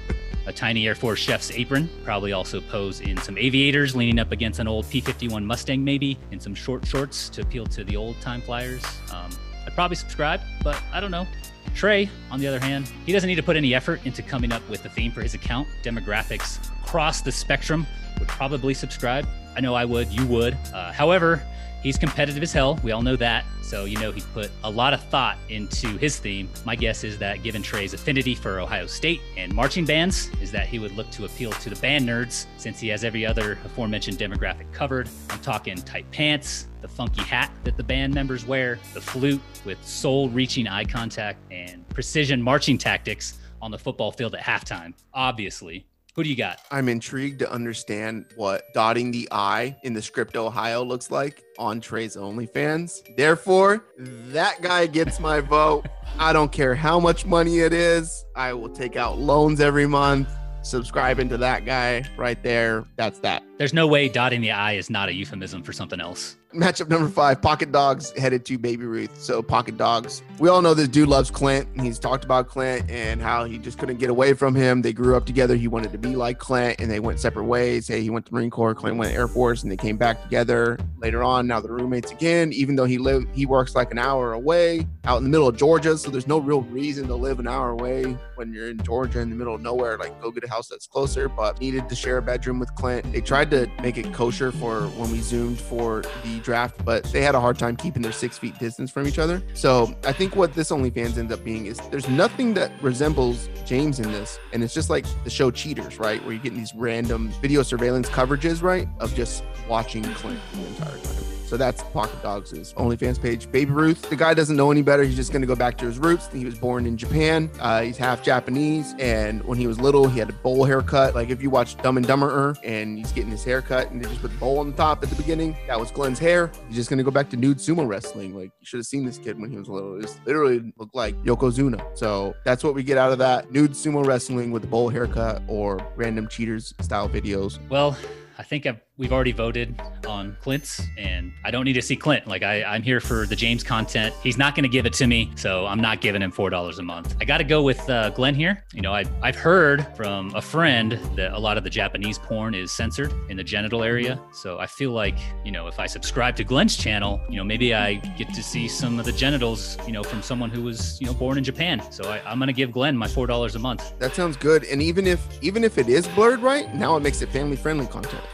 a tiny Air Force chef's apron. Probably also pose in some aviators, leaning up against an old P 51 Mustang, maybe, in some short shorts to appeal to the old time flyers. Um, I'd probably subscribe, but I don't know. Trey, on the other hand, he doesn't need to put any effort into coming up with a theme for his account. Demographics across the spectrum would probably subscribe. I know I would, you would. Uh, however, He's competitive as hell. We all know that. So, you know, he put a lot of thought into his theme. My guess is that given Trey's affinity for Ohio State and marching bands, is that he would look to appeal to the band nerds since he has every other aforementioned demographic covered. I'm talking tight pants, the funky hat that the band members wear, the flute with soul reaching eye contact, and precision marching tactics on the football field at halftime. Obviously, who do you got? I'm intrigued to understand what dotting the I in the script Ohio looks like on Trey's OnlyFans. Therefore, that guy gets my vote. I don't care how much money it is. I will take out loans every month subscribing to that guy right there. That's that. There's no way dotting the I is not a euphemism for something else. Matchup number five, Pocket Dogs headed to Baby Ruth. So Pocket Dogs, we all know this dude loves Clint. He's talked about Clint and how he just couldn't get away from him. They grew up together. He wanted to be like Clint, and they went separate ways. Hey, he went to Marine Corps, Clint went Air Force, and they came back together later on. Now they're roommates again, even though he lived, he works like an hour away out in the middle of Georgia. So there's no real reason to live an hour away when you're in Georgia in the middle of nowhere. Like go get a house that's closer, but needed to share a bedroom with Clint. They tried to make it kosher for when we zoomed for the draft, but they had a hard time keeping their six feet distance from each other. So I think what this OnlyFans ends up being is there's nothing that resembles James in this. And it's just like the show Cheaters, right? Where you're getting these random video surveillance coverages, right? Of just watching Clint the entire time. So that's Pocket Dogs' OnlyFans page. Baby Ruth, the guy doesn't know any better. He's just going to go back to his roots. He was born in Japan. Uh, he's half Japanese. And when he was little, he had a bowl haircut. Like if you watch Dumb and Dumber and he's getting his haircut and they just put the bowl on the top at the beginning, that was Glenn's hair. He's just going to go back to nude sumo wrestling. Like you should have seen this kid when he was little. It literally looked like Yokozuna. So that's what we get out of that nude sumo wrestling with the bowl haircut or random cheaters style videos. Well, I think I've, we've already voted on Clint's, and I don't need to see Clint. Like I, I'm here for the James content. He's not going to give it to me, so I'm not giving him four dollars a month. I got to go with uh, Glenn here. You know, I, I've heard from a friend that a lot of the Japanese porn is censored in the genital area. So I feel like you know, if I subscribe to Glenn's channel, you know, maybe I get to see some of the genitals, you know, from someone who was you know born in Japan. So I, I'm going to give Glenn my four dollars a month. That sounds good. And even if even if it is blurred right, now it makes it family friendly content.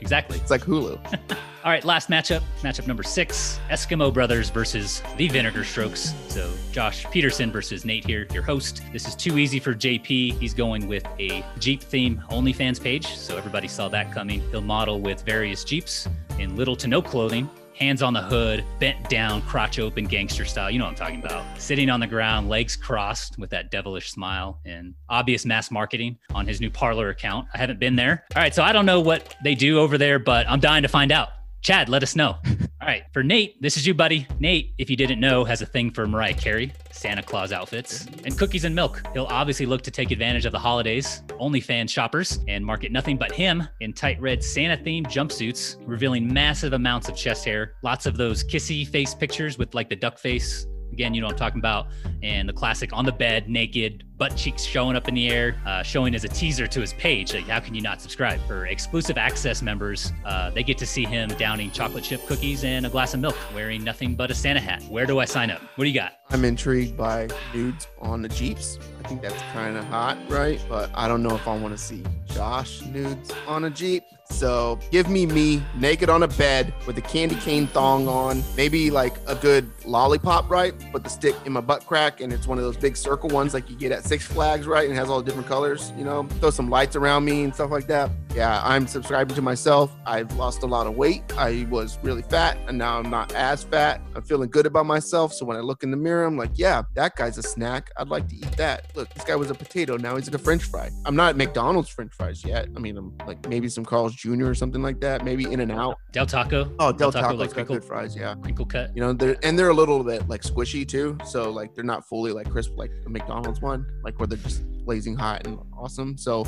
Exactly. It's like Hulu. All right, last matchup, matchup number six Eskimo Brothers versus the Vinegar Strokes. So, Josh Peterson versus Nate here, your host. This is too easy for JP. He's going with a Jeep theme OnlyFans page. So, everybody saw that coming. He'll model with various Jeeps in little to no clothing hands on the hood, bent down, crotch open, gangster style. You know what I'm talking about. Sitting on the ground, legs crossed with that devilish smile and obvious mass marketing on his new Parler account. I haven't been there. All right, so I don't know what they do over there, but I'm dying to find out. Chad, let us know. All right, for Nate, this is you, buddy. Nate, if you didn't know, has a thing for Mariah Carey, Santa Claus outfits, and cookies and milk. He'll obviously look to take advantage of the holidays, OnlyFans shoppers, and market nothing but him in tight red Santa themed jumpsuits, revealing massive amounts of chest hair, lots of those kissy face pictures with like the duck face Again, you know I'm talking about. And the classic on the bed, naked, butt cheeks showing up in the air, uh, showing as a teaser to his page. Like, how can you not subscribe? For exclusive access members, uh, they get to see him downing chocolate chip cookies and a glass of milk, wearing nothing but a Santa hat. Where do I sign up? What do you got? I'm intrigued by nudes on the Jeeps. Think that's kind of hot, right? But I don't know if I want to see Josh nudes on a Jeep. So give me me naked on a bed with a candy cane thong on, maybe like a good lollipop, right? Put the stick in my butt crack, and it's one of those big circle ones like you get at Six Flags, right? And has all different colors, you know. Throw some lights around me and stuff like that. Yeah, I'm subscribing to myself. I've lost a lot of weight. I was really fat, and now I'm not as fat. I'm feeling good about myself. So when I look in the mirror, I'm like, yeah, that guy's a snack. I'd like to eat that. Look, this guy was a potato. Now he's like a French fry. I'm not at McDonald's French fries yet. I mean, I'm like maybe some Carl's Jr. or something like that. Maybe In and Out. Del Taco. Oh, Del, Taco, Taco's like got crinkle- good fries. Yeah. Crinkle cut. You know, they're and they're a little bit like squishy too. So like they're not fully like crisp like a McDonald's one, like where they're just blazing hot and awesome. So,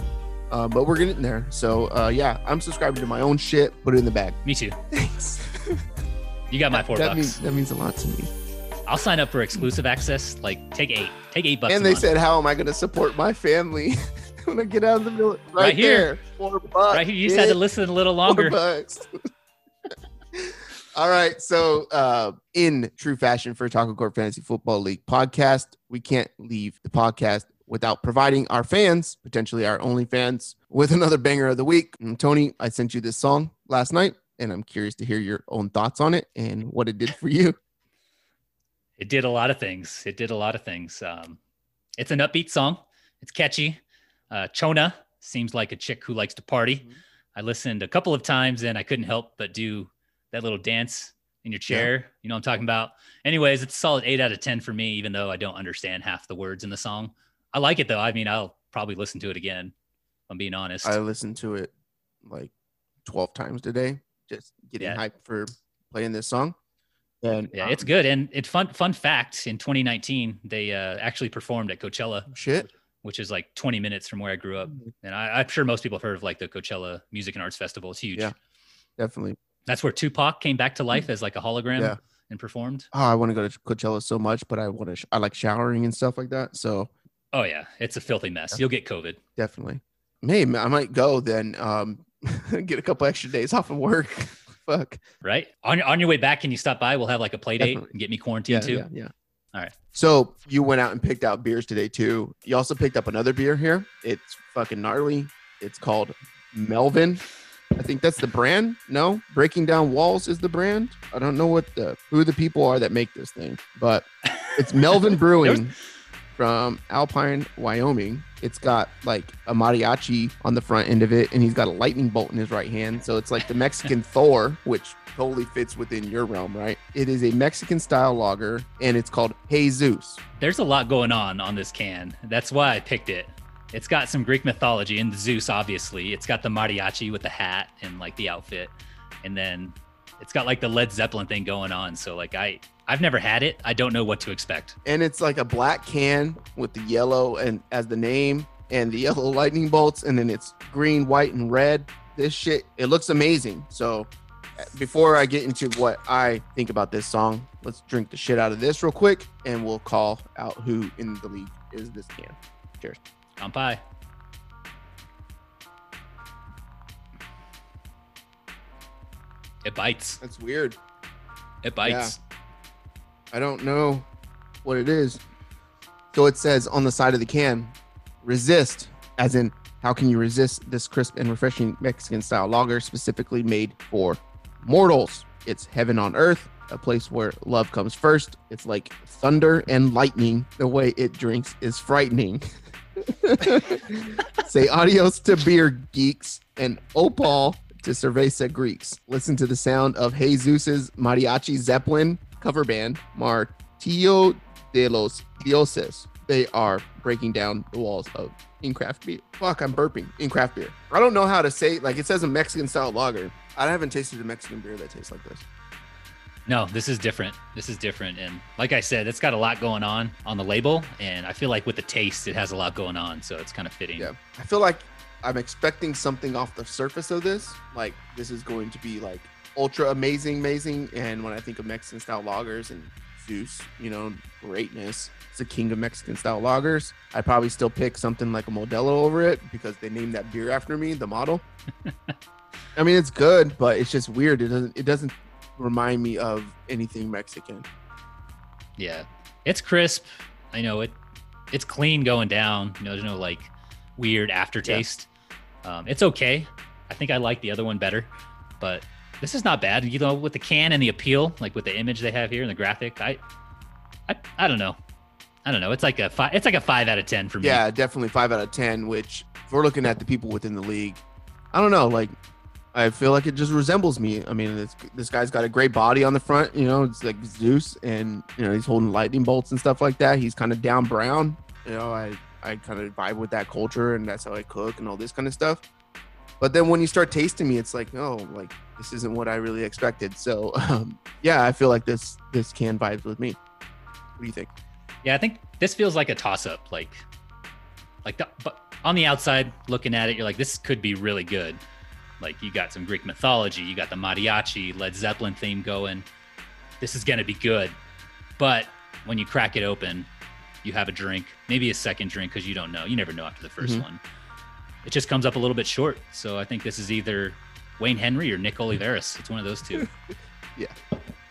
uh, but we're getting there. So uh, yeah, I'm subscribing to my own shit. Put it in the bag. Me too. Thanks. You got my four that bucks. means that means a lot to me. I'll sign up for exclusive access. Like, take eight. Take eight bucks. and they said, how am I going to support my family when I get out of the middle? Right, Right here. four bucks. right here, you just had to listen a little longer. Four bucks. All right. So, uh, in true fashion for Taco Court Fantasy Football League podcast, we can't leave the podcast without providing our fans, potentially our only fans, with another banger of the week. And Tony, I sent you this song last night, and I'm curious to hear your own thoughts on it and what it did for you. It did a lot of things. It did a lot of things. Um, it's an upbeat song. It's catchy. Uh, Chona seems like a chick who likes to party. Mhm. I listened a couple of times and I couldn't help but do that little dance in your chair. You know what I'm talking about? Anyways, it's a solid eight out of 10 for me, even though I don't understand half the words in the song. I like it though. I mean, I'll probably listen to it again. I'm being honest. I listened to it like 12 times today, just getting Yeah. hyped for playing this song. And yeah, it's um, good. And it fun fun fact in 2019, they uh, actually performed at Coachella, shit. which is like 20 minutes from where I grew up. And I, I'm sure most people have heard of like the Coachella Music and Arts Festival. It's huge. Yeah. Definitely. That's where Tupac came back to life as like a hologram Yeah. and performed. Oh, I want to go to Coachella so much, but I want to. Sh- I like showering and stuff like that. So Oh yeah, it's a filthy mess. Yeah. You'll get COVID. definitely. Hey, I might go then. Um, get a couple extra days off of work. Fuck. Right on your on your way back, can you stop by? We'll have like a play date Definitely. and get me Yeah, quarantined too. yeah, yeah. All right. So you went out and picked out beers today too. You also picked up another beer here. It's fucking gnarly. It's called Melvin. I think that's the brand. No, Breaking Down Walls is the brand. I don't know what the who the people are that make this thing, but it's Melvin Brewing from Alpine, Wyoming. It's got like a mariachi on the front end of it, and he's got a lightning bolt in his right hand. So it's like the Mexican Thor, which totally fits within your realm, right? It is a Mexican style lager, and it's called Jesus. There's a lot going on on this can. That's why I picked it. It's got some Greek mythology and the Zeus, obviously. It's got the mariachi with the hat and like the outfit, and then it's got like the Led Zeppelin thing going on. So like I, I've never had it. I don't know what to expect. and it's like a black can with the yellow and as the name and the yellow lightning bolts and then it's green white and red this shit it looks amazing so before i get into what i think about this song let's drink the shit out of this real quick and we'll call out who in the league is this can cheers Kampai. It bites. that's weird It bites. I don't know what it is. So it says on the side of the can resist as in how can you resist this crisp and refreshing mexican style lager specifically made for mortals? It's heaven on earth a place where love comes first. It's like thunder and lightning. The way it drinks is frightening. Say adios to beer geeks and opal to Cerveza Greeks. Listen to the sound of Jesus' Mariachi Zeppelin cover band, Martillo de los Dioses. They are breaking down the walls of in craft beer. Fuck, I'm burping in craft beer. I don't know how to say like it says a Mexican style lager. I haven't tasted a Mexican beer that tastes like this. No, this is different. This is different. And like I said, it's got a lot going on on the label. And I feel like with the taste, it has a lot going on. So it's kind of fitting. Yeah. I feel like I'm expecting something off the surface of this. Like this is going to be like ultra amazing, amazing. And when I think of Mexican style lagers and Zeus, you know, greatness, it's a king of Mexican style lagers. I'd probably still pick something like a Modelo over it because they named that beer after me, the model. I mean, it's good, but it's just weird. It doesn't. It doesn't remind me of anything Mexican. Yeah, it's crisp. I know it. It's clean going down. You know, there's no like weird aftertaste. Yeah. Um, it's okay. I think I like the other one better, but this is not bad. You know, with the can and the appeal, like with the image they have here and the graphic, I, I, I don't know. I don't know. It's like a five. It's like a five out of ten for me. Yeah, definitely five out of ten. Which, if we're looking at the people within the league, I don't know. Like I feel like it just resembles me. I mean, this, this guy's got a great body on the front. You know, it's like Zeus, and you know he's holding lightning bolts and stuff like that. He's kind of down brown. You know, I I kind of vibe with that culture, and that's how I cook and all this kind of stuff. But then when you start tasting me, it's like, oh, like this isn't what I really expected. So um, yeah, I feel like this this can vibes with me. What do you think? Yeah, I think this feels like a toss up. Like, like the, but on the outside looking at it, you're like, this could be really good like you got some Greek mythology, you got the mariachi, Led Zeppelin theme going. This is going to be good. But when you crack it open, you have a drink, maybe a second drink because you don't know. You never know after the 1st mm-hmm. one. It just comes up a little bit short. So I think this is either Wayne Henry or Nick Oliveras. It's one of those two. yeah.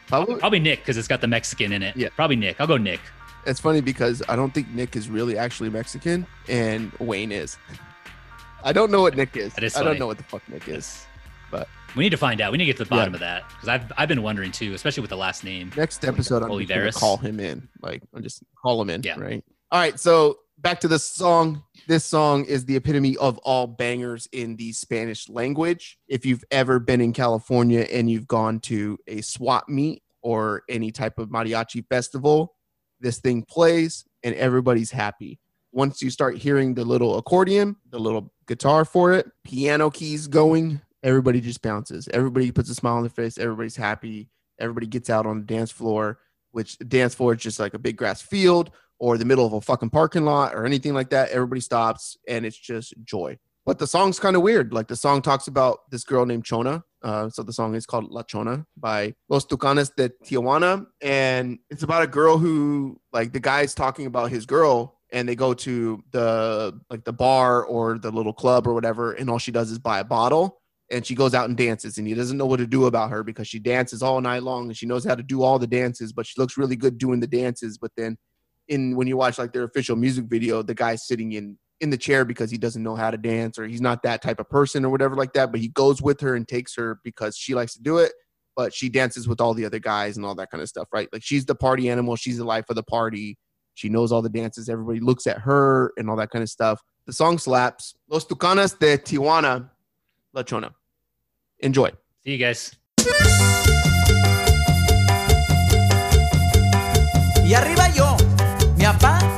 Probably, Probably Nick because it's got the Mexican in it. Yeah. Probably Nick. I'll go Nick. It's funny because I don't think Nick is really actually Mexican and Wayne is. I don't know what Nick is. is I don't know what the fuck Nick is. But we need to find out. We need to get to the bottom yeah. of that because I've I've been wondering too, especially with the last name. Next episode, like I'm gonna call him in. Like, I'm just call him in. Yeah. Right. All right. So back to the song. This song is the epitome of all bangers in the Spanish language. If you've ever been in California and you've gone to a swap meet or any type of mariachi festival, this thing plays and everybody's happy once you start hearing the little accordion, the little guitar for it, piano keys going, everybody just bounces. Everybody puts a smile on their face. Everybody's happy. Everybody gets out on the dance floor, which dance floor is just like a big grass field or the middle of a fucking parking lot or anything like that. Everybody stops and it's just joy. But the song's kind of weird. Like the song talks about this girl named Chona. Uh, so the song is called La Chona by Los Tucanes de Tijuana. And it's about a girl who, like, the guy's talking about his girl and they go to the like the bar or the little club or whatever and all she does is buy a bottle and she goes out and dances and he doesn't know what to do about her because she dances all night long and she knows how to do all the dances but she looks really good doing the dances but then in when you watch like their official music video the guy's sitting in in the chair because he doesn't know how to dance or he's not that type of person or whatever like that but he goes with her and takes her because she likes to do it but she dances with all the other guys and all that kind of stuff right like she's the party animal she's the life of the party she knows all the dances. Everybody looks at her and all that kind of stuff. The song slaps. Los Tucanes de Tijuana, La Chona. Enjoy. See you guys. capaz